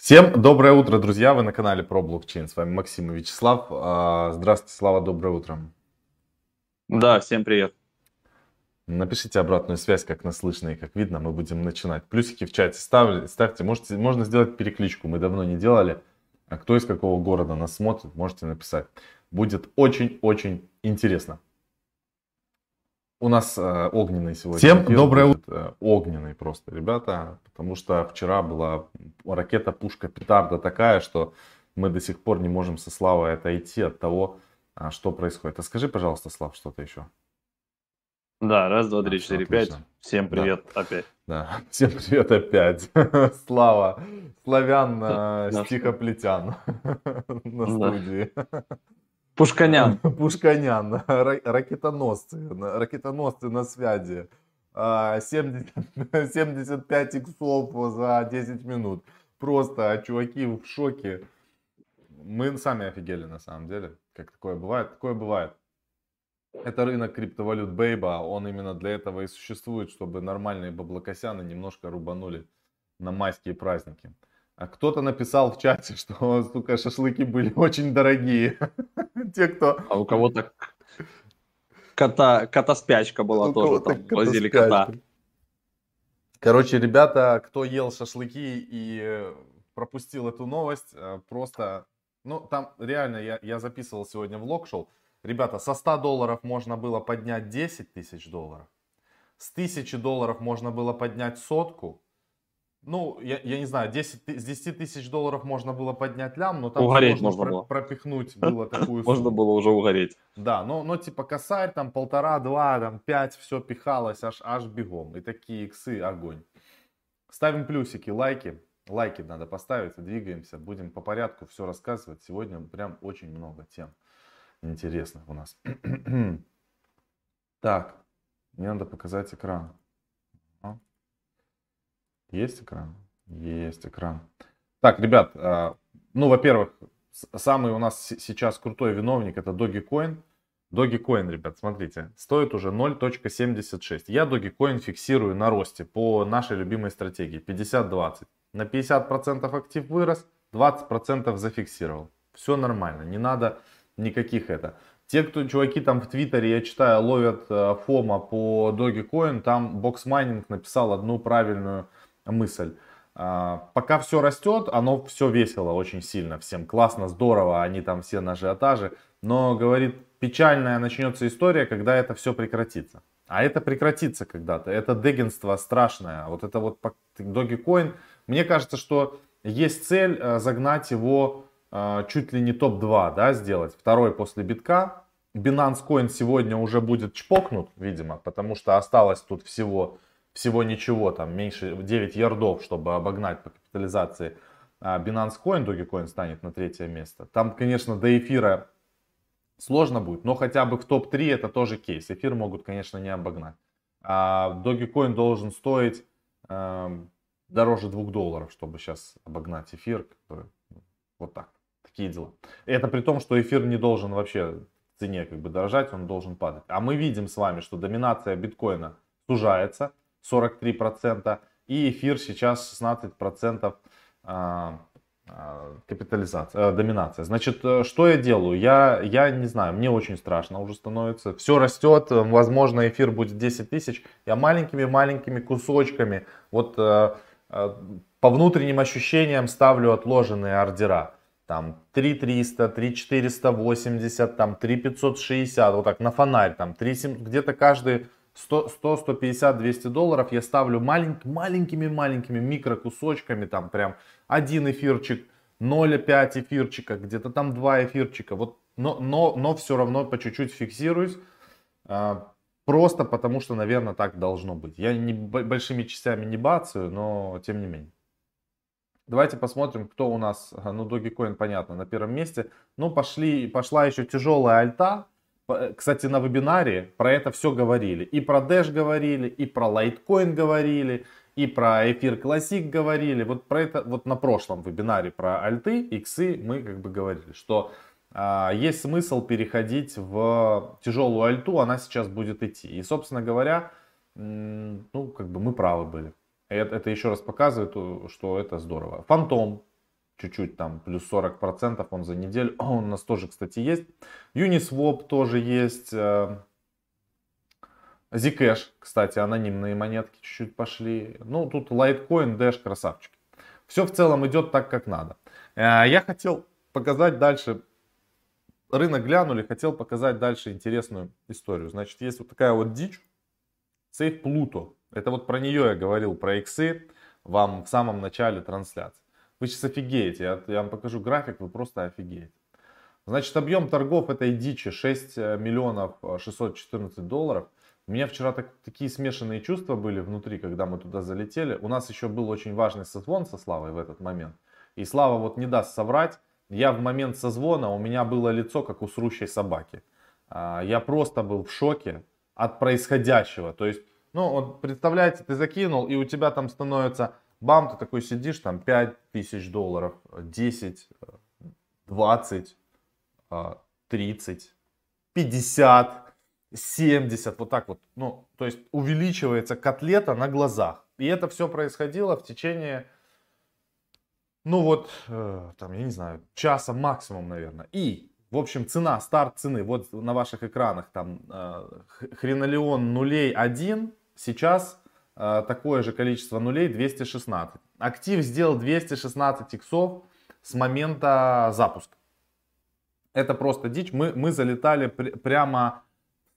Всем доброе утро, друзья! Вы на канале про блокчейн. С вами Максим и Вячеслав. А, Здравствуйте, Слава, доброе утро. Да, всем привет. Напишите обратную связь, как нас слышно и как видно. Мы будем начинать. Плюсики в чате ставьте. ставьте. Можете, можно сделать перекличку. Мы давно не делали. А кто из какого города нас смотрит, можете написать. Будет очень-очень интересно. У нас э, огненный сегодня. Всем доброе утро. Э, огненный просто, ребята. Потому что вчера была ракета, пушка, петарда такая, что мы до сих пор не можем со Славой отойти от того, а, что происходит. А скажи, пожалуйста, Слав, что-то еще. Да, раз, два, три, четыре, пять. Всем привет да. опять. Да, всем привет опять. Слава, славян, э, стихоплетян на студии. Пушканян. Пушканян, ракетоносцы, ракетоносцы на связи. 70, а, 75 иксов за 10 минут. Просто чуваки в шоке. Мы сами офигели на самом деле. Как такое бывает? Такое бывает. Это рынок криптовалют Бейба. Он именно для этого и существует, чтобы нормальные баблокосяны немножко рубанули на майские праздники. А кто-то написал в чате, что, сука, шашлыки были очень дорогие. Те, кто... А у кого-то кота, кота спячка была у тоже, там возили кота. Короче, ребята, кто ел шашлыки и э, пропустил эту новость, э, просто, ну, там реально, я, я записывал сегодня влог, шел. Ребята, со 100 долларов можно было поднять 10 тысяч долларов. С 1000 долларов можно было поднять сотку. Ну, я, я не знаю, 10, с 10 тысяч долларов можно было поднять лям, но там угореть можно, про, было. пропихнуть было такую. Можно было уже угореть. Да, но, но типа косарь, там полтора, два, там пять, все пихалось аж, аж бегом. И такие иксы, огонь. Ставим плюсики, лайки. Лайки надо поставить, двигаемся. Будем по порядку все рассказывать. Сегодня прям очень много тем интересных у нас. так, мне надо показать экран. Есть экран? Есть экран. Так, ребят, а, ну, во-первых, самый у нас сейчас крутой виновник это Dogecoin. Dogecoin, ребят, смотрите, стоит уже 0.76. Я Dogecoin фиксирую на росте по нашей любимой стратегии 50-20. На 50% актив вырос, 20% зафиксировал. Все нормально, не надо никаких это. Те, кто, чуваки там в Твиттере, я читаю, ловят э, фома по Dogecoin, там Boxmining написал одну правильную мысль. А, пока все растет, оно все весело очень сильно всем. Классно, здорово, они там все на ажиотаже. Но, говорит, печальная начнется история, когда это все прекратится. А это прекратится когда-то. Это дегенство страшное. Вот это вот Dogecoin. Мне кажется, что есть цель э, загнать его э, чуть ли не топ-2, да, сделать. Второй после битка. Binance Coin сегодня уже будет чпокнут, видимо, потому что осталось тут всего всего ничего, там меньше 9 ярдов, чтобы обогнать по капитализации а Binance Coin, Dogecoin станет на третье место. Там, конечно, до эфира сложно будет, но хотя бы в топ-3 это тоже кейс. Эфир могут, конечно, не обогнать. А Dogecoin должен стоить э, дороже 2 долларов, чтобы сейчас обогнать эфир. Вот так. Такие дела. Это при том, что эфир не должен вообще в цене как бы дорожать, он должен падать. А мы видим с вами, что доминация биткоина сужается. 43%, и эфир сейчас 16% а, а, капитализация, э, доминация. Значит, э, что я делаю? Я, я не знаю, мне очень страшно уже становится. Все растет, возможно, эфир будет 10 тысяч. Я маленькими-маленькими кусочками, вот э, по внутренним ощущениям ставлю отложенные ордера. Там 3300, 3480, там 3560, вот так на фонарь, там 3, где-то каждый 100, 100 150, 200 долларов я ставлю маленькими-маленькими микрокусочками, там прям один эфирчик, 0,5 эфирчика, где-то там 2 эфирчика, вот, но, но, но все равно по чуть-чуть фиксируюсь, а, просто потому что, наверное, так должно быть. Я не, большими частями не бацаю, но тем не менее. Давайте посмотрим, кто у нас, ну, Dogecoin, понятно, на первом месте. Ну, пошли, пошла еще тяжелая альта, кстати, на вебинаре про это все говорили. И про Dash говорили, и про Litecoin говорили, и про эфир Classic говорили. Вот про это вот на прошлом вебинаре про альты, иксы мы как бы говорили, что а, есть смысл переходить в тяжелую альту, она сейчас будет идти. И, собственно говоря, ну, как бы мы правы были. Это, это еще раз показывает, что это здорово. Фантом чуть-чуть там плюс 40% он за неделю. Он у нас тоже, кстати, есть. Uniswap тоже есть. Э, Zcash, кстати, анонимные монетки чуть-чуть пошли. Ну, тут Litecoin, Dash, красавчики. Все в целом идет так, как надо. Э, я хотел показать дальше, рынок глянули, хотел показать дальше интересную историю. Значит, есть вот такая вот дичь, Safe Pluto. Это вот про нее я говорил, про иксы вам в самом начале трансляции. Вы сейчас офигеете, я, я вам покажу график, вы просто офигеете. Значит, объем торгов этой дичи 6 э, миллионов 614 долларов – у меня вчера так, такие смешанные чувства были внутри, когда мы туда залетели. У нас еще был очень важный созвон со Славой в этот момент. И Слава вот не даст соврать. Я в момент созвона, у меня было лицо, как у срущей собаки. А, я просто был в шоке от происходящего. То есть, ну, вот представляете, ты закинул, и у тебя там становится бам, ты такой сидишь, там 5 тысяч долларов, 10, 20, 30, 50. 70, вот так вот. Ну, то есть увеличивается котлета на глазах. И это все происходило в течение, ну вот, э, там, я не знаю, часа максимум, наверное. И, в общем, цена, старт цены, вот на ваших экранах, там, э, хренолеон нулей 1, сейчас такое же количество нулей 216. Актив сделал 216 иксов с момента запуска. Это просто дичь. Мы, мы залетали пр- прямо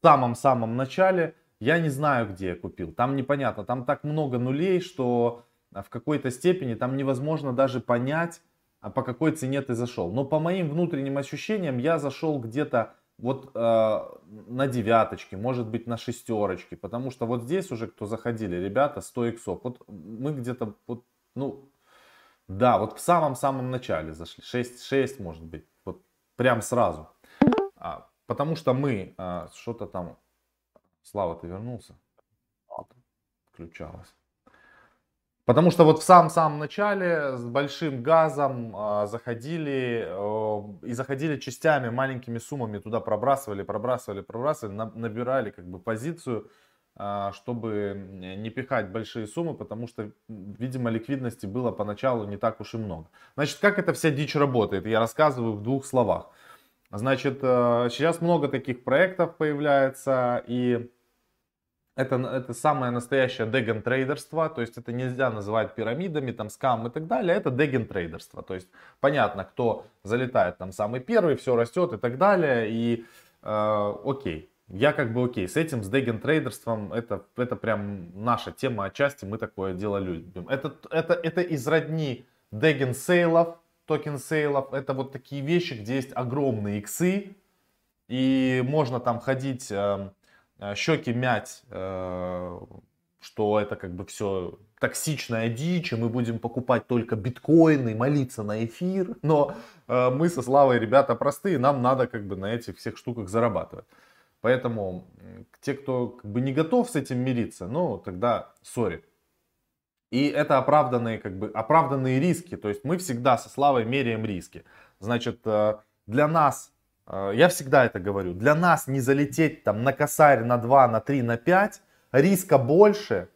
самом-самом начале, я не знаю, где я купил. Там непонятно, там так много нулей, что в какой-то степени там невозможно даже понять, а по какой цене ты зашел. Но по моим внутренним ощущениям я зашел где-то вот э, на девяточке, может быть на шестерочке, потому что вот здесь уже кто заходили, ребята, 100 иксов, вот мы где-то, вот, ну, да, вот в самом-самом начале зашли, 6, 6 может быть, вот прям сразу. А, Потому что мы а, что-то там... Слава, ты вернулся? Включалось. Потому что вот в самом-самом начале с большим газом э, заходили э, и заходили частями, маленькими суммами туда пробрасывали, пробрасывали, пробрасывали, на, набирали как бы позицию, э, чтобы не пихать большие суммы, потому что, видимо, ликвидности было поначалу не так уж и много. Значит, как эта вся дичь работает, я рассказываю в двух словах. Значит, э, сейчас много таких проектов появляется, и это, это самое настоящее деген-трейдерство, то есть это нельзя называть пирамидами, там, скам и так далее, это деген-трейдерство. То есть понятно, кто залетает там самый первый, все растет и так далее, и э, окей. Я как бы окей, с этим, с degen-трейдерством, это, это прям наша тема отчасти, мы такое дело любим. Это, это, это из родни degen-sale ов, token sale ов. Это вот такие вещи, где есть огромные иксы. И можно там ходить, э, щеки мять, э, что это как бы все токсичная дичь, и мы будем покупать только биткоины, молиться на эфир. Но э, мы со Славой ребята простые, нам надо как бы на этих всех штуках зарабатывать. Поэтому те, кто как бы не готов с этим мириться, ну тогда сори. И это оправданные, как бы, оправданные риски. То есть мы всегда со Славой меряем риски. Значит, э, для нас, э, я всегда это говорю, для нас не залететь там на косарь, на 2, на 3, на 5, риска больше,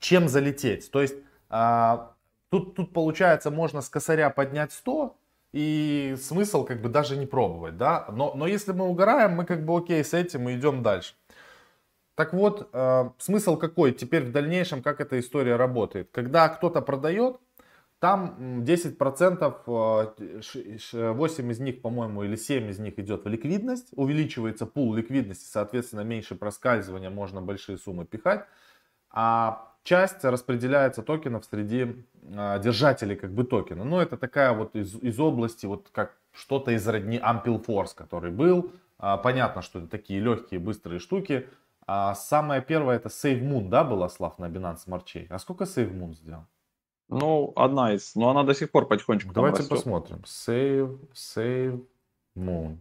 чем залететь. То есть э, тут, тут получается, можно с косаря поднять 100, и смысл как бы даже не пробовать, да. Но, но если мы угораем, мы как бы окей с этим и идем дальше. Так вот, э, смысл какой теперь в дальнейшем, как эта история работает? Когда кто-то продает, там 10%, 8 э, из них, по-моему, или 7 из них идет в ликвидность, увеличивается пул ликвидности, соответственно, меньше проскальзывания, можно большие суммы пихать, а часть распределяется токенов среди э, держателей как бы токена. Ну, это такая вот из, из области, вот как что-то из родни Ampel Force, который был. А, понятно, что это такие легкие, быстрые штуки, а самая первая это Save Moon, да, была, Слав, на Binance Smart Chain? А сколько Save Moon сделал? Ну, одна из, но она до сих пор потихонечку Давайте посмотрим. Save, Save Moon.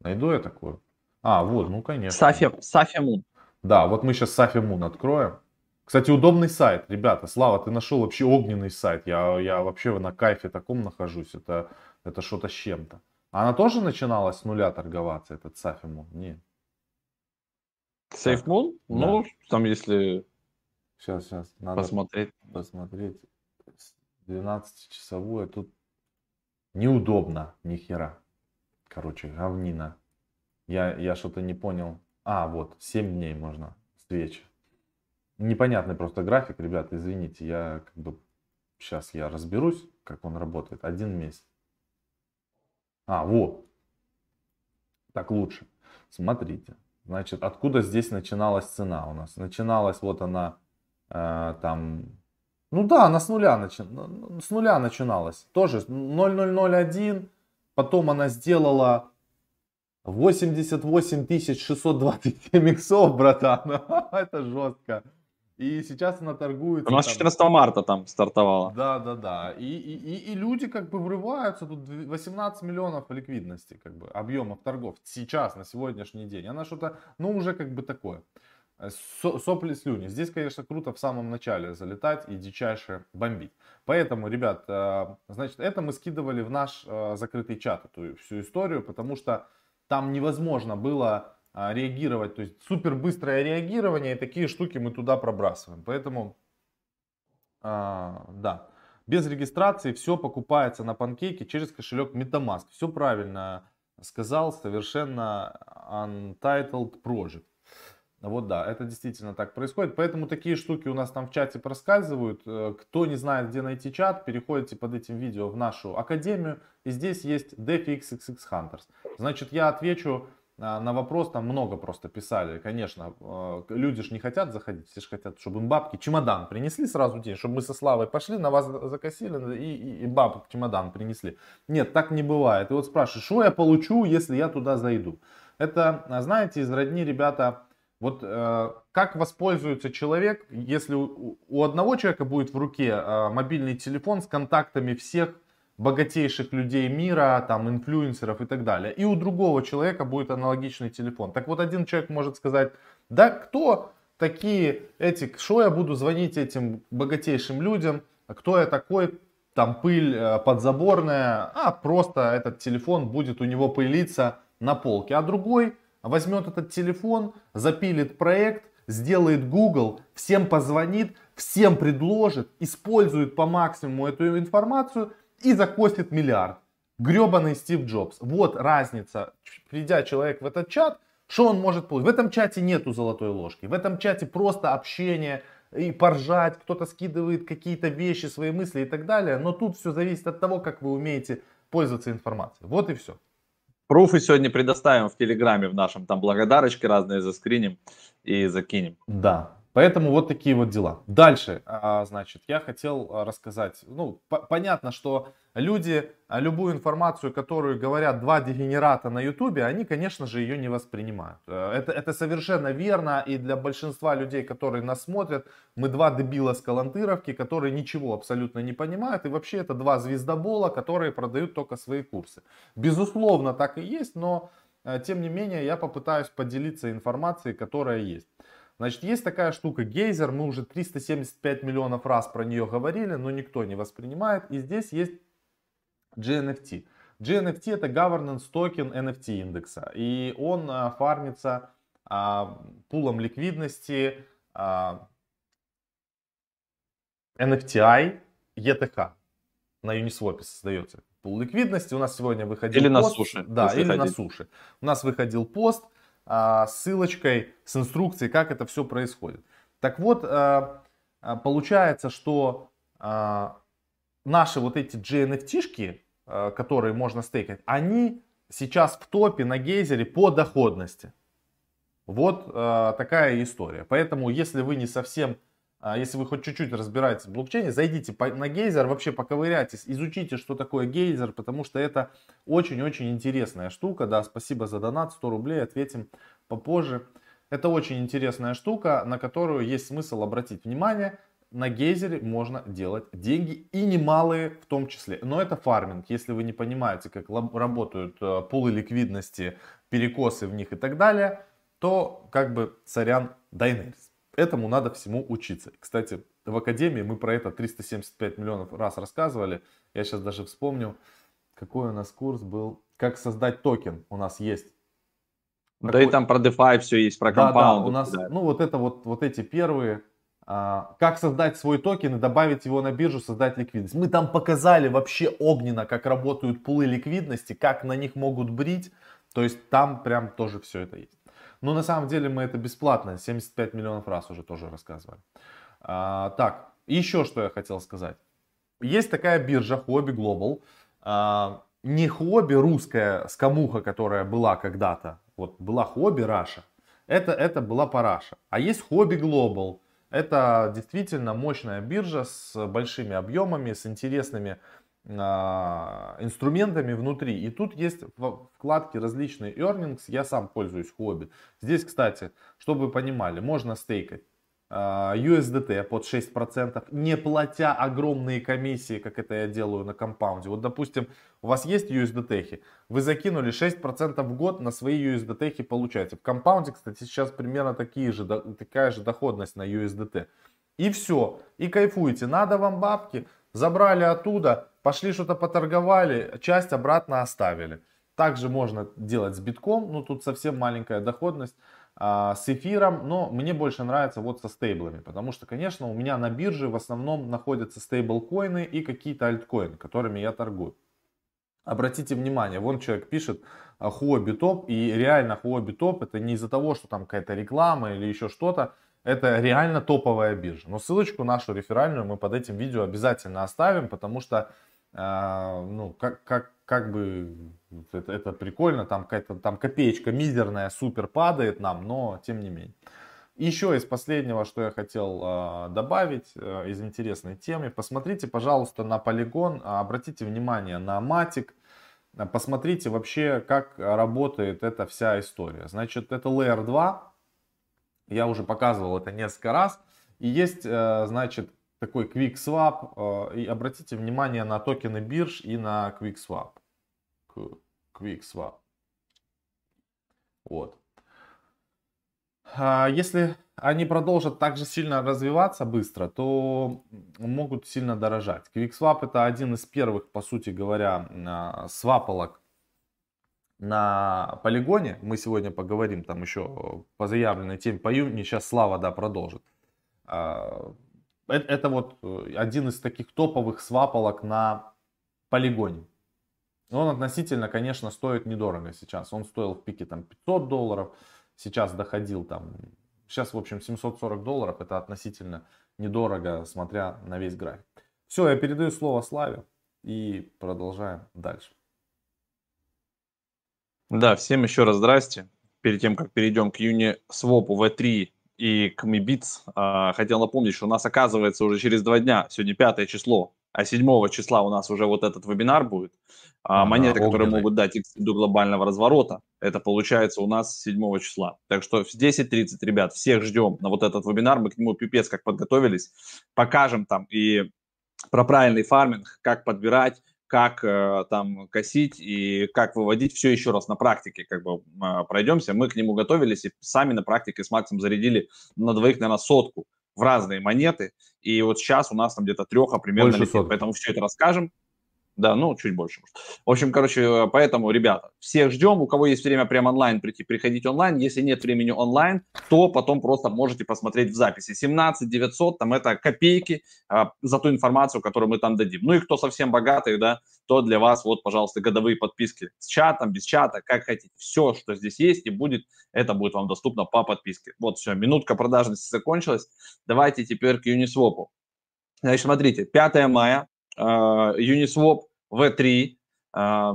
Найду я такую? А, вот, ну, конечно. Сафи, Сафи Moon. Да, вот мы сейчас Сафи Moon откроем. Кстати, удобный сайт, ребята. Слава, ты нашел вообще огненный сайт. Я, я вообще на кайфе таком нахожусь. Это, это что-то с чем-то. Она тоже начиналась с нуля торговаться, этот Сафи Moon? Нет. SafeMoon? Да. Ну, там если сейчас, сейчас, надо посмотреть. Посмотреть. 12-часовое. Тут неудобно, ни хера. Короче, говнина. Я, я что-то не понял. А, вот, 7 дней можно свечи. Непонятный просто график, ребята, извините. Я как бы сейчас я разберусь, как он работает. Один месяц. А, вот. Так лучше. Смотрите. Значит, откуда здесь начиналась цена у нас? Начиналась вот она э, там ну да, она с нуля, начи... с нуля начиналась. Тоже 0001. Потом она сделала 88 627 иксов, братан. Это жестко. И сейчас она торгует. У нас там... 14 марта там стартовала. Да, да, да. И, и, и, и люди как бы врываются. Тут 18 миллионов ликвидности, как бы, объемов торгов. Сейчас, на сегодняшний день. Она что-то, ну, уже как бы такое. Сопли слюни. Здесь, конечно, круто в самом начале залетать и дичайше бомбить. Поэтому, ребят, э, значит, это мы скидывали в наш э, закрытый чат, эту всю историю, потому что там невозможно было э, реагировать, то есть супер быстрое реагирование, и такие штуки мы туда пробрасываем. Поэтому, да, без регистрации все покупается на панкейке через кошелек MetaMask. Все правильно сказал, совершенно Untitled Project. Вот да, это действительно так происходит. Поэтому такие штуки у нас там в чате проскальзывают. Э, кто не знает, где найти чат, переходите под этим видео в нашу академию. И здесь есть DeFi Hunters. Значит, я отвечу э, на вопрос, там много просто писали. Конечно, э, люди же не хотят заходить, все же хотят, чтобы им бабки чемодан принесли сразу день, чтобы мы со Славой пошли, на вас закосили и, и, и бабок чемодан принесли. Нет, так не бывает. И вот спрашиваешь, что я получу, если я туда зайду? Это, знаете, из родни ребята вот э, как воспользуется человек, если у, у одного человека будет в руке э, мобильный телефон с контактами всех богатейших людей мира, там, инфлюенсеров и так далее. И у другого человека будет аналогичный телефон. Так вот, один человек может сказать, да кто такие эти, что я буду звонить этим богатейшим людям, кто я такой, там пыль э, подзаборная, а просто этот телефон будет у него пылиться на полке. А другой возьмет этот телефон, запилит проект, сделает Google, всем позвонит, всем предложит, использует по максимуму эту информацию и закостит миллиард. Гребаный Стив Джобс. Вот разница. Придя человек в этот чат, что он может получить? В этом чате нету золотой ложки. В этом чате просто общение и поржать, кто-то скидывает какие-то вещи, свои мысли и так далее. Но тут все зависит от того, как вы умеете пользоваться информацией. Вот и все. Пруфы сегодня предоставим в Телеграме в нашем, там благодарочки разные заскриним и закинем. Да, Поэтому вот такие вот дела. Дальше, а, значит, я хотел а, рассказать. Ну, понятно, что люди а, любую информацию, которую говорят два дегенерата на ютубе, они, конечно же, ее не воспринимают. Э, это, это совершенно верно. И для большинства людей, которые нас смотрят, мы два дебила с Калантыровки, которые ничего абсолютно не понимают. И вообще это два звездобола, которые продают только свои курсы. Безусловно, так и есть, но э, тем не менее я попытаюсь поделиться информацией, которая есть. Значит, есть такая штука гейзер, мы уже 375 миллионов раз про нее говорили, но никто не воспринимает. И здесь есть GNFT. GNFT это Governance Token NFT индекса. И он а, фармится а, пулом ликвидности а, NFTI ETH. На Uniswap создается пул ликвидности. У нас сегодня выходил Или пост. на суше. Да, или на суше. У нас выходил пост а, ссылочкой, с инструкцией, как это все происходит. Так вот, а, а, получается, что наши вот эти GNFT-шки, которые можно стейкать, они сейчас в топе на гейзере по доходности. Вот такая история. Поэтому, если вы не совсем а если вы хоть чуть-чуть разбираетесь в блокчейне, зайдите на гейзер, вообще поковыряйтесь, изучите, что такое гейзер, потому что это очень-очень интересная штука. Да, спасибо за донат, 100 рублей, ответим попозже. Это очень интересная штука, на которую есть смысл обратить внимание. На гейзере можно делать деньги и немалые в том числе. Но это фарминг. Если вы не понимаете, как работают э, пулы ликвидности, перекосы в них и так далее, то как бы царян Дайнерис. Этому надо всему учиться. Кстати, в Академии мы про это 375 миллионов раз рассказывали. Я сейчас даже вспомню, какой у нас курс был. Как создать токен у нас есть. Да Какой... и там про DeFi все есть, про compound ы. Да, да, у нас, ну вот это вот, вот эти первые а, как создать свой токен и добавить его на биржу, создать ликвидность. Мы там показали вообще огненно, как работают пулы ликвидности, как на них могут брить. То есть там прям тоже все это есть. Но на самом деле мы это бесплатно, 75 миллионов раз уже тоже рассказывали. А, так, еще что я хотел сказать. Есть такая биржа Hobby Global. А, не хобби русская скамуха, которая была когда-то. Вот была хобби Раша. Это, это была параша. А есть хобби Global. Это действительно мощная биржа с большими объемами, с интересными инструментами внутри. И тут есть вкладки различные earnings. Я сам пользуюсь хобби. Здесь, кстати, чтобы вы понимали, можно стейкать а, USDT под 6%, не платя огромные комиссии, как это я делаю на компаунде. Вот, допустим, у вас есть USDT, вы закинули 6% в год на свои USDT получаете. В компаунде, кстати, сейчас примерно такие же, такая же доходность на USDT. И все, и кайфуете. Надо вам бабки, забрали оттуда, пошли что-то поторговали, часть обратно оставили. Также можно делать с битком, но тут совсем маленькая доходность а, с эфиром, но мне больше нравится вот со стейблами, потому что, конечно, у меня на бирже в основном находятся стейблкоины и какие-то альткоины, которыми я торгую. Обратите внимание, вон человек пишет Huobi топ, и реально Huobi топ это не из-за того, что там какая-то реклама или еще что-то, это реально топовая биржа. Но ссылочку нашу реферальную мы под этим видео обязательно оставим, потому что, э, ну, как, как, как бы это, это прикольно, там какая-то там копеечка мизерная супер падает нам, но тем не менее. Еще из последнего, что я хотел э, добавить э, из интересной темы, посмотрите, пожалуйста, на полигон, обратите внимание на матик, посмотрите вообще, как работает эта вся история. Значит, это Layer 2, я уже показывал это несколько раз, и есть, э, значит, такой Quick Swap, э, и обратите внимание на токены бирж и на Quick Swap. Quick Swap. Вот. А если они продолжат так же сильно развиваться быстро, то могут сильно дорожать. QuickSwap это один из первых, по сути говоря, а, свапалок на полигоне. Мы сегодня поговорим там еще по заявленной теме по июне. Сейчас Слава да, продолжит. А, это вот один из таких топовых свапалок на полигоне. Он относительно, конечно, стоит недорого сейчас. Он стоил в пике там 500 долларов, сейчас доходил там, сейчас в общем 740 долларов, это относительно недорого, смотря на весь график. Все, я передаю слово Славе и продолжаем дальше. Да, всем еще раз здрасте. Перед тем, как перейдем к Uniswap V3 и к MiBits, а, хотел напомнить, что у нас оказывается уже через два дня, сегодня пятое число, а 7 числа у нас уже вот этот вебинар будет. А, монеты, которые могут дать до глобального разворота, это получается у нас 7 числа. Так что в 10.30, ребят, всех ждем на вот этот вебинар. Мы к нему пипец как подготовились. Покажем там и про правильный фарминг, как подбирать, как э, там косить и как выводить все еще раз на практике как бы э, пройдемся. Мы к нему готовились и сами на практике с Максом зарядили на двоих, наверное, сотку в разные монеты. И вот сейчас у нас там где-то треха примерно Больше летит. Поэтому все это расскажем. Да, ну, чуть больше. В общем, короче, поэтому, ребята, всех ждем. У кого есть время прямо онлайн прийти, приходите онлайн. Если нет времени онлайн, то потом просто можете посмотреть в записи. 17 900, там это копейки а, за ту информацию, которую мы там дадим. Ну и кто совсем богатый, да, то для вас вот, пожалуйста, годовые подписки с чатом, без чата, как хотите. Все, что здесь есть и будет, это будет вам доступно по подписке. Вот все, минутка продажности закончилась. Давайте теперь к Uniswap. Значит, смотрите, 5 мая, э, Uniswap V3 э,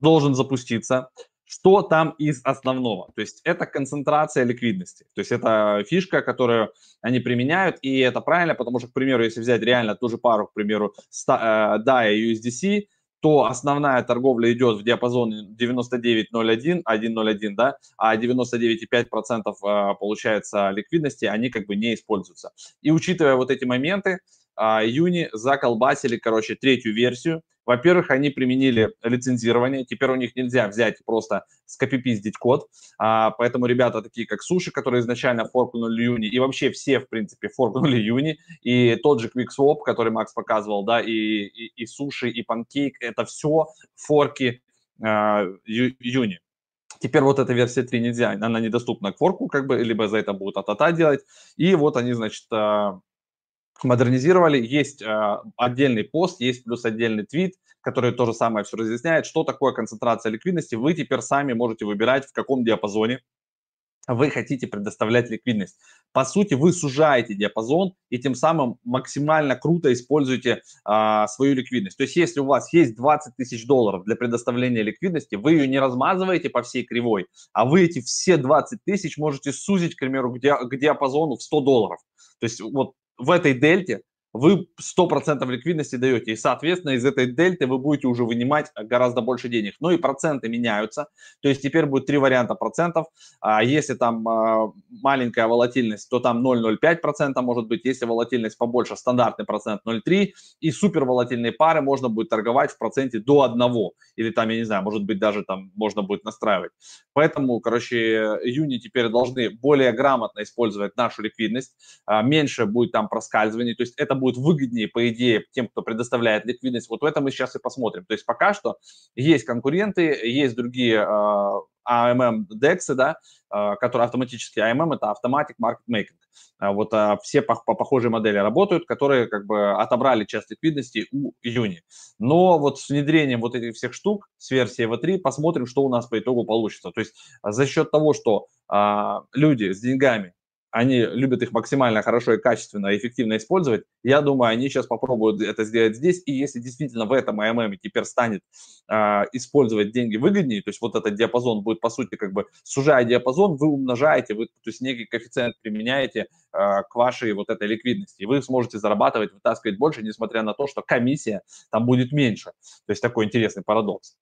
должен запуститься. Что там из основного? То есть это концентрация ликвидности. То есть это фишка, которую они применяют, и это правильно, потому что, к примеру, если взять реально ту же пару, к примеру, DAI и USDC, то основная торговля идет в диапазоне 99.01, 1.01, да, а 99,5% э, получается ликвидности, они как бы не используются. И учитывая вот эти моменты, а, Юни заколбасили, короче, третью версию. Во-первых, они применили лицензирование. Теперь у них нельзя взять просто скопипиздить код. А, поэтому ребята такие, как Суши, которые изначально форкнули Юни, и вообще все, в принципе, форкнули Юни. И тот же QuickSwap, который Макс показывал, да, и, и, и Суши, и Pancake, это все форки а, Юни. Теперь вот эта версия 3 нельзя, она недоступна к форку, как бы, либо за это будут атата делать. И вот они, значит, а, модернизировали. Есть э, отдельный пост, есть плюс отдельный твит, который то же самое все разъясняет, что такое концентрация ликвидности. Вы теперь сами можете выбирать, в каком диапазоне вы хотите предоставлять ликвидность. По сути, вы сужаете диапазон и тем самым максимально круто используете а, свою ликвидность. То есть, если у вас есть 20 тысяч долларов для предоставления ликвидности, вы ее не размазываете по всей кривой, а вы эти все 20 тысяч можете сузить, к примеру, к, ди к диапазону в 100 долларов. То есть, вот в этой дельте вы 100% ликвидности даете, и, соответственно, из этой дельты вы будете уже вынимать гораздо больше денег. Ну и проценты меняются, то есть теперь будет три варианта процентов. А если там а, маленькая волатильность, то там 0,05% может быть, если волатильность побольше, стандартный процент 0,3, и супер волатильные пары можно будет торговать в проценте до 1, или там, я не знаю, может быть, даже там можно будет настраивать. Поэтому, короче, юни теперь должны более грамотно использовать нашу ликвидность, а, меньше будет там проскальзываний, то есть это будет выгоднее, по идее, тем, кто предоставляет ликвидность. Вот в этом мы сейчас и посмотрим. То есть пока что есть конкуренты, есть другие э, AMM DEX, да, э, которые автоматически AMM это Automatic Market Making. Вот а, все по, по похожей модели работают, которые как бы отобрали часть ликвидности у Юни. Но вот с внедрением вот этих всех штук с версии V3 посмотрим, что у нас по итогу получится. То есть за счет того, что люди с деньгами они любят их максимально хорошо и качественно и эффективно использовать. Я думаю, они сейчас попробуют это сделать здесь. И если действительно в этом АММ теперь станет э, использовать деньги выгоднее, то есть вот этот диапазон будет, по сути, как бы сужая диапазон, вы умножаете, вы, то есть некий коэффициент применяете э, к вашей вот этой ликвидности. И вы сможете зарабатывать, вытаскивать больше, несмотря на то, что комиссия там будет меньше. То есть такой интересный парадокс.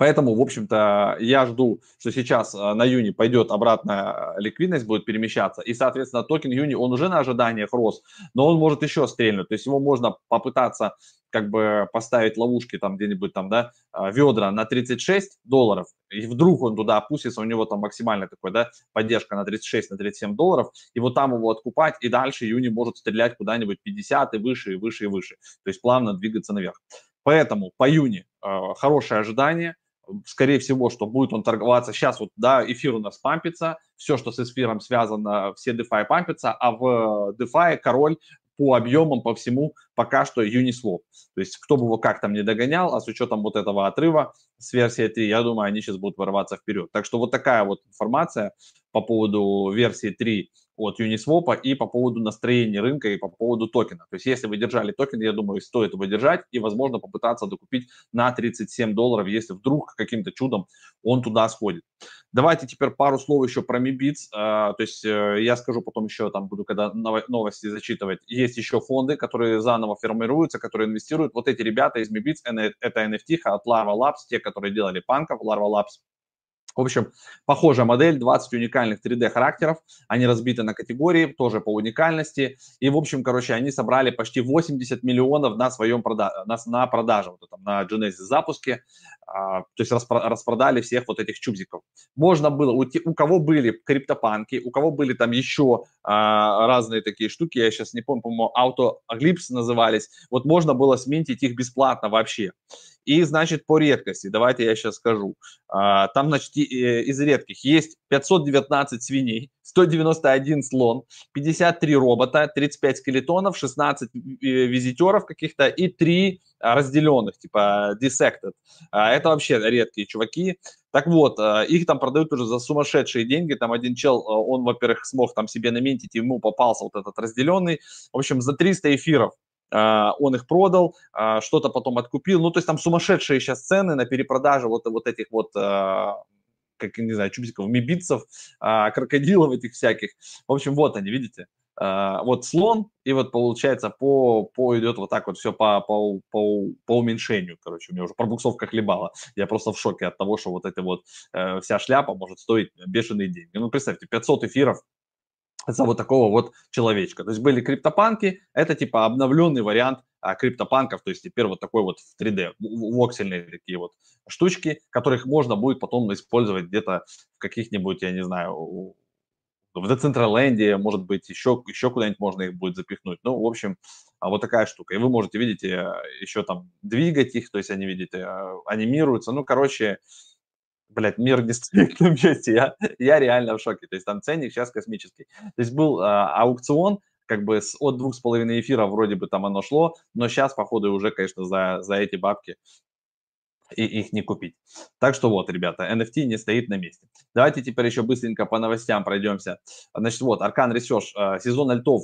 Поэтому, в общем-то, я жду, что сейчас э, на Юни пойдет обратная э, ликвидность, будет перемещаться. И, соответственно, токен Юни, он уже на ожиданиях рос, но он может еще стрельнуть. То есть его можно попытаться как бы поставить ловушки там где-нибудь там, да, э, ведра на 36 долларов, и вдруг он туда опустится, у него там максимальная такой, да, поддержка на 36, на 37 долларов, и вот там его откупать, и дальше Юни может стрелять куда-нибудь 50 и выше, и выше, и выше. То есть плавно двигаться наверх. Поэтому по Юни э, хорошее ожидание, скорее всего, что будет он торговаться. Сейчас вот, да, эфир у нас пампится, все, что с эфиром связано, все DeFi пампится, а в DeFi король по объемам, по всему пока что Uniswap. То есть кто бы его как там не догонял, а с учетом вот этого отрыва с версии 3, я думаю, они сейчас будут ворваться вперед. Так что вот такая вот информация по поводу версии 3 от Uniswap и по поводу настроения рынка и по поводу токена. То есть если вы держали токен, я думаю, стоит его держать и, возможно, попытаться докупить на 37 долларов, если вдруг каким-то чудом он туда сходит. Давайте теперь пару слов еще про Mibits. А, то есть э, я скажу потом еще, там буду когда новости зачитывать. Есть еще фонды, которые заново формируются, которые инвестируют. Вот эти ребята из Mibits, это NFT от Larva Labs, те, которые делали панков, Larva Labs в общем, похожая модель, 20 уникальных 3D характеров, они разбиты на категории, тоже по уникальности, и, в общем, короче, они собрали почти 80 миллионов на своем продаже, на, на продаже, вот там, на Genesis запуске, то есть распро распродали всех вот этих чубзиков. Можно было, у, те, у кого были криптопанки, у кого были там еще а, разные такие штуки, я сейчас не помню, по-моему, AutoGlips назывались, вот можно было сменить их бесплатно вообще. И, значит, по редкости, давайте я сейчас скажу. А, там, значит, э, из редких есть 519 свиней, 191 слон, 53 робота, 35 скелетонов, 16 визитеров каких-то и 3 разделенных, типа dissected. А, это вообще редкие чуваки. Так вот, а, их там продают уже за сумасшедшие деньги. Там один чел, он, во-первых, смог там себе наментить, ему попался вот этот разделенный. В общем, за 300 эфиров а, он их продал, а, что-то потом откупил. Ну, то есть там сумасшедшие сейчас цены на перепродажу вот, вот этих вот а, как, не знаю, чубзиков, мибитцев, крокодилов этих всяких. В общем, вот они, видите? Вот слон, и вот получается по, по идет вот так вот все по, по, по, по уменьшению, короче, у меня уже пробуксовка хлебала. Я просто в шоке от того, что вот эта вот э, вся шляпа может стоить бешеные деньги. Ну, представьте, 500 эфиров за вот такого вот человечка. То есть были криптопанки, это типа обновленный вариант а, криптопанков, то есть теперь вот такой вот в 3D, воксельные такие вот штучки, которых можно будет потом использовать где-то в каких-нибудь, я не знаю, в Децентраленде, может быть, еще, еще куда-нибудь можно их будет запихнуть. Ну, в общем, а вот такая штука. И вы можете, видите, еще там двигать их, то есть они, видите, а, анимируются. Ну, короче, блядь, мир не стоит на месте, я, я реально в шоке, то есть там ценник сейчас космический. То есть был а, аукцион, как бы от двух с половиной эфира вроде бы там оно шло, но сейчас, походу, уже, конечно, за, за эти бабки и их не купить. Так что вот, ребята, NFT не стоит на месте. Давайте теперь еще быстренько по новостям пройдемся. Значит, вот, Аркан Research, а, сезон альтов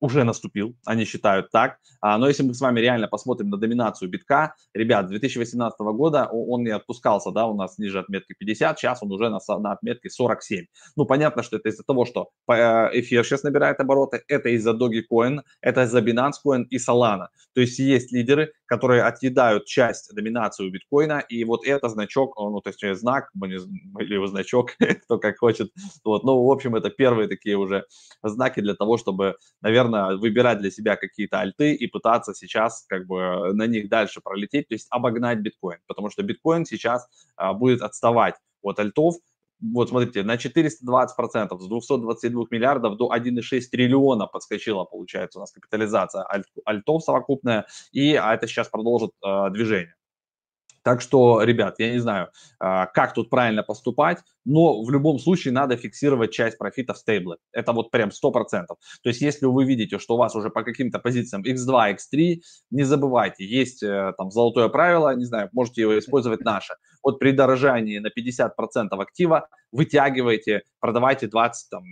уже наступил, они считают так. А, но если мы с вами реально посмотрим на доминацию битка, ребят, 2018 года он не отпускался, да, у нас ниже отметки 50, сейчас он уже на, на отметке 47. Ну, понятно, что это из-за того, что э, эфир сейчас набирает обороты, это из-за Dogecoin, это из-за Binance Coin и Solana. То есть есть лидеры, которые отъедают часть доминации у биткоина, и вот это значок, ну, то есть знак, или его значок, кто как хочет. Вот, ну, в общем, это первые такие уже знаки для того, чтобы, наверное, наверное, выбирать для себя какие-то альты и пытаться сейчас как бы на них дальше пролететь, то есть обогнать биткоин, потому что биткоин сейчас а, будет отставать от альтов, вот смотрите, на 420% с 222 миллиардов до 1,6 триллиона подскочила, получается, у нас капитализация альт, альтов совокупная, и а это сейчас продолжит э, движение. Так что, ребят, я не знаю, а, как тут правильно поступать, но в любом случае надо фиксировать часть профита в стейбле. Это вот прям 100%. То есть если вы видите, что у вас уже по каким-то позициям x2, x3, не забывайте, есть э, там золотое правило, не знаю, можете его использовать наше. Вот при дорожании на 50% актива вытягиваете, продавайте 20%. Там.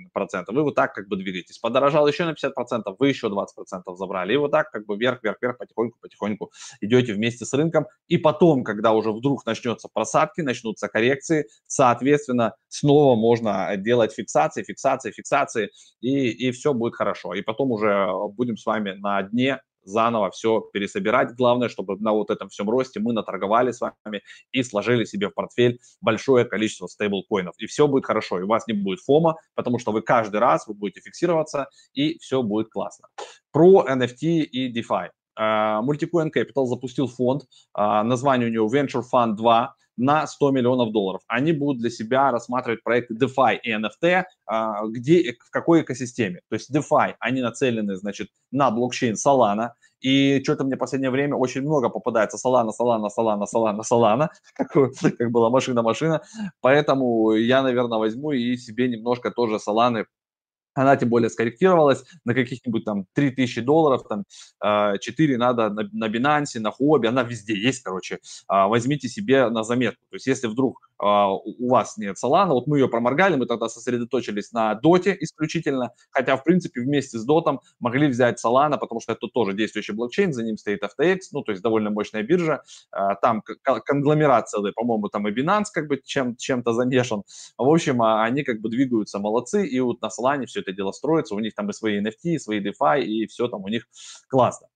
Вы вот так как бы двигаетесь. Подорожал еще на 50%, вы еще 20% забрали. И вот так как бы вверх, вверх, вверх, потихоньку, потихоньку идете вместе с рынком. И потом, когда уже вдруг начнется просадки, начнутся коррекции, соответственно, снова можно делать фиксации, фиксации, фиксации, и, и все будет хорошо. И потом уже будем с вами на дне заново все пересобирать. Главное, чтобы на вот этом всем росте мы наторговали с вами и сложили себе в портфель большое количество стейблкоинов. И все будет хорошо, и у вас не будет фома, потому что вы каждый раз вы будете фиксироваться, и все будет классно. Про NFT и DeFi. Multicoin Capital запустил фонд, uh, название у него Venture Fund 2, на 100 миллионов долларов. Они будут для себя рассматривать проекты DeFi и NFT, а, где, в какой экосистеме. То есть DeFi, они нацелены, значит, на блокчейн Solana, и что-то мне в последнее время очень много попадается Solana, Solana, Solana, Solana, Solana, как, как была машина-машина. Поэтому я, наверное, возьму и себе немножко тоже Solana она тем более скорректировалась на каких-нибудь там 3000 долларов, там 4 а, надо на, на Binance, на Huobi, она везде есть, короче, а, возьмите себе на заметку. То есть если вдруг а, у вас нет Solana, вот мы ее проморгали, мы тогда сосредоточились на доте исключительно, хотя, в принципе, вместе с дотом могли взять Solana, потому что это тоже действующий блокчейн, за ним стоит FTX, ну, то есть довольно мощная биржа, там конгломерат целый, по-моему, там и Binance как бы чем, чем-то замешан. В общем, они как бы двигаются молодцы, и вот на Solana все это дело строится, у них там и свои NFT, и свои DeFi, и все там у них классно.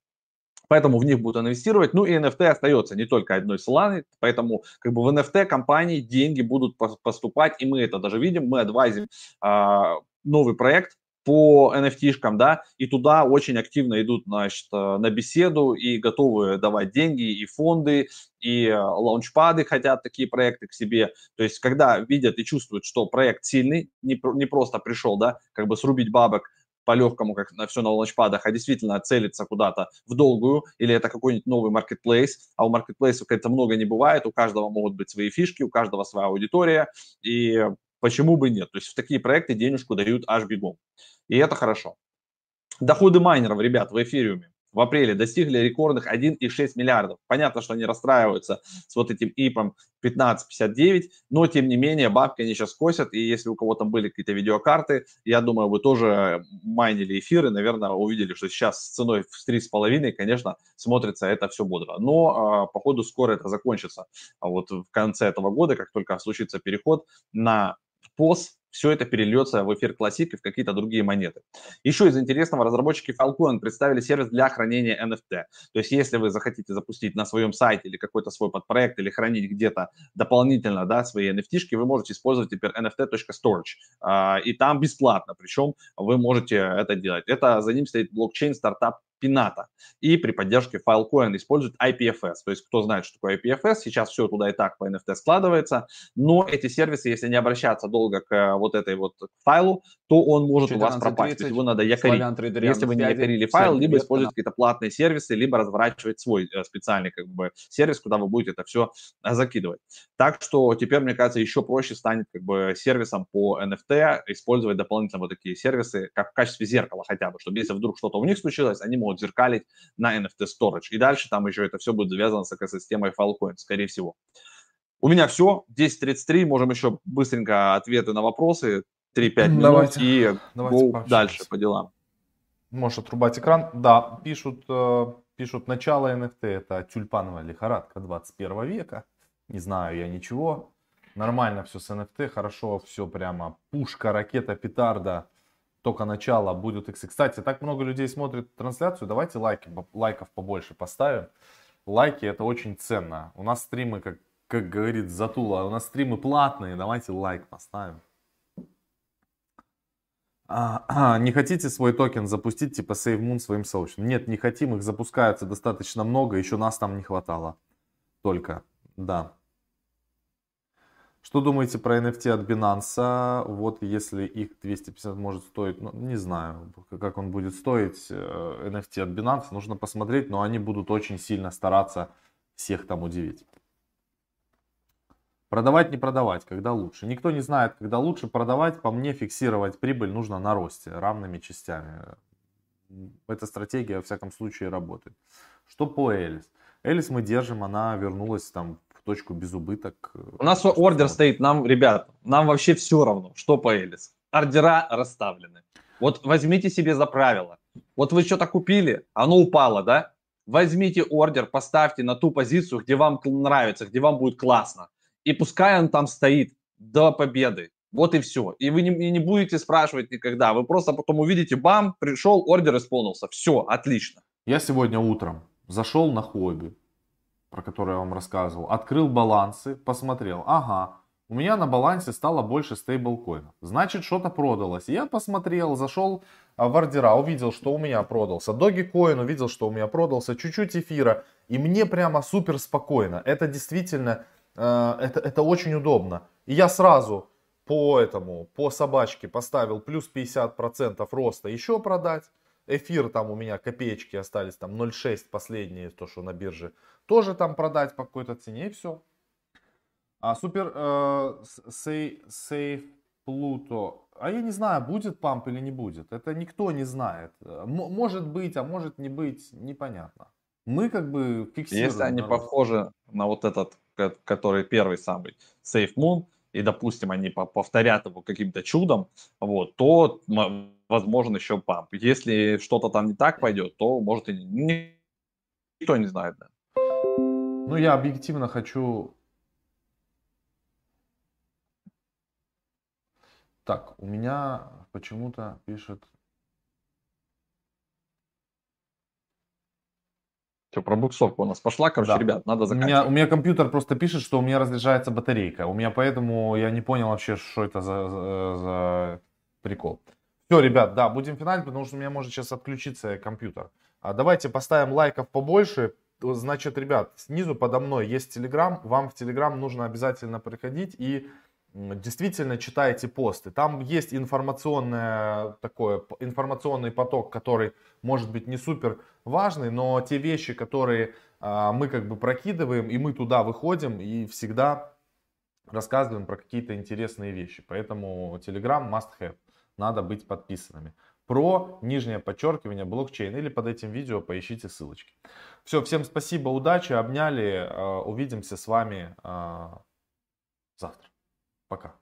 Поэтому в них будут инвестировать. Ну и NFT остается не только одной Solana, поэтому как бы в NFT компании деньги будут поступать, и мы это даже видим, мы адвайзим а, новый проект, по NFT-шкам, да, и туда очень активно идут, значит, э, на беседу и готовы давать деньги, и фонды, и э, лаунчпады хотят такие проекты к себе. То есть, когда видят и чувствуют, что проект сильный, не, не просто пришел, да, как бы срубить бабок, по-легкому, как на все на лаунчпадах, а действительно целиться куда-то в долгую, или это какой-нибудь новый маркетплейс, а у маркетплейсов как-то много не бывает, у каждого могут быть свои фишки, у каждого своя аудитория, и Почему бы нет? То есть в такие проекты денежку дают аж бегом. И это хорошо. Доходы майнеров, ребят, в эфириуме в апреле достигли рекордных 1,6 миллиардов. Понятно, что они расстраиваются с вот этим ИПом 15,59, но тем не менее бабки они сейчас косят, и если у кого там были какие-то видеокарты, я думаю, вы тоже майнили эфиры, наверное, увидели, что сейчас с ценой в 3,5, конечно, смотрится это все бодро. Но, э, походу, скоро это закончится. А вот в конце этого года, как только случится переход на POS, все это перельется в эфир Classic и в какие-то другие монеты. Еще из интересного, разработчики Filecoin представили сервис для хранения NFT. То есть, если вы захотите запустить на своем сайте или какой-то свой подпроект, или хранить где-то дополнительно да, свои NFT, вы можете использовать теперь nft.storage. А, и там бесплатно, причем вы можете это делать. Это за ним стоит блокчейн стартап Pinata. И при поддержке Filecoin используют IPFS. То есть, кто знает, что такое IPFS, сейчас все туда и так по NFT складывается. Но эти сервисы, если не обращаться долго к э, вот этой вот файлу, то он может у вас пропасть. То есть его надо якорить. Если вы не якорили файл, либо использовать какие-то платные сервисы, либо разворачивать свой э, специальный как бы сервис, куда вы будете это все э, закидывать. Так что теперь, мне кажется, еще проще станет как бы сервисом по NFT использовать дополнительно вот такие сервисы, как в качестве зеркала хотя бы, чтобы если вдруг что-то у них случилось, они могут зеркалить на NFT Storage. И дальше там еще это все будет завязано с экосистемой Filecoin, скорее всего. У меня все. 10.33. Можем еще быстренько ответы на вопросы. 3-5 минут давайте, и давайте дальше по делам. Можешь отрубать экран. Да, пишут, э, пишут начало NFT. Это тюльпановая лихорадка 21 века. Не знаю я ничего. Нормально все с NFT. Хорошо все прямо. Пушка, ракета, петарда только начало будет X. Кстати, так много людей смотрит трансляцию, давайте лайки, лайков побольше поставим. Лайки это очень ценно. У нас стримы, как, как говорит Затула, у нас стримы платные, давайте лайк поставим. А, а, не хотите свой токен запустить, типа SaveMoon своим сообществом? Нет, не хотим, их запускается достаточно много, еще нас там не хватало. Только, да. Что думаете про NFT от Binance? Вот если их 250 может стоить, ну, не знаю, как он будет стоить, э, NFT от Binance, нужно посмотреть, но они будут очень сильно стараться всех там удивить. Продавать, не продавать, когда лучше. Никто не знает, когда лучше продавать. По мне, фиксировать прибыль нужно на росте, равными частями. Эта стратегия, во всяком случае, работает. Что по Элис? Элис мы держим, она вернулась там точку без убыток. Э, У нас ордер стоит, нам, ребят, нам вообще все равно, что по Элис. Ордера расставлены. Вот возьмите себе за правило. Вот вы что-то купили, оно упало, да? Возьмите ордер, поставьте на ту позицию, где вам нравится, где вам будет классно. И пускай он там стоит до победы. Вот и все. И вы не, и не будете спрашивать никогда. Вы просто потом увидите, бам, пришел, ордер исполнился. Все, отлично. Я сегодня утром зашел на хобби, про который я вам рассказывал, открыл балансы, посмотрел, ага, у меня на балансе стало больше стейблкоинов. Значит, что-то продалось. Я посмотрел, зашел а, в ордера, увидел, что у меня продался. Dogecoin увидел, что у меня продался. Чуть-чуть эфира. И мне прямо супер спокойно. Это действительно, э, это, это очень удобно. И я сразу по этому, по собачке поставил плюс 50% роста еще продать. Эфир там у меня копеечки остались, там 0,6 последние, то, что на бирже. Тоже там продать по какой-то цене и все. А супер э, сейф Плуто. А я не знаю, будет памп или не будет. Это никто не знает. М- может быть, а может не быть, непонятно. Мы как бы фиксируем. Если они народ. похожи на вот этот, который первый самый, Safe Moon, и, допустим, они повторят его каким-то чудом, вот, то возможен еще памп. Если что-то там не так пойдет, то может и никто не знает. Да. Ну, я объективно хочу... Так, у меня почему-то пишет... Все, пробуксовка у нас пошла, короче, да. ребят, надо заканчивать. У меня, у меня компьютер просто пишет, что у меня разряжается батарейка. У меня поэтому я не понял вообще, что это за, за, за прикол. Все, ребят, да, будем финалить, потому что у меня может сейчас отключиться компьютер. А давайте поставим лайков побольше. Значит, ребят, снизу подо мной есть Телеграм. Вам в Телеграм нужно обязательно приходить и действительно читайте посты. Там есть информационное такое, информационный поток, который может быть не супер важный, но те вещи, которые а, мы как бы прокидываем, и мы туда выходим и всегда рассказываем про какие-то интересные вещи. Поэтому Telegram must have надо быть подписанными. Про нижнее подчеркивание блокчейн или под этим видео поищите ссылочки. Все, всем спасибо, удачи, обняли. Э, увидимся с вами э, завтра. Пока.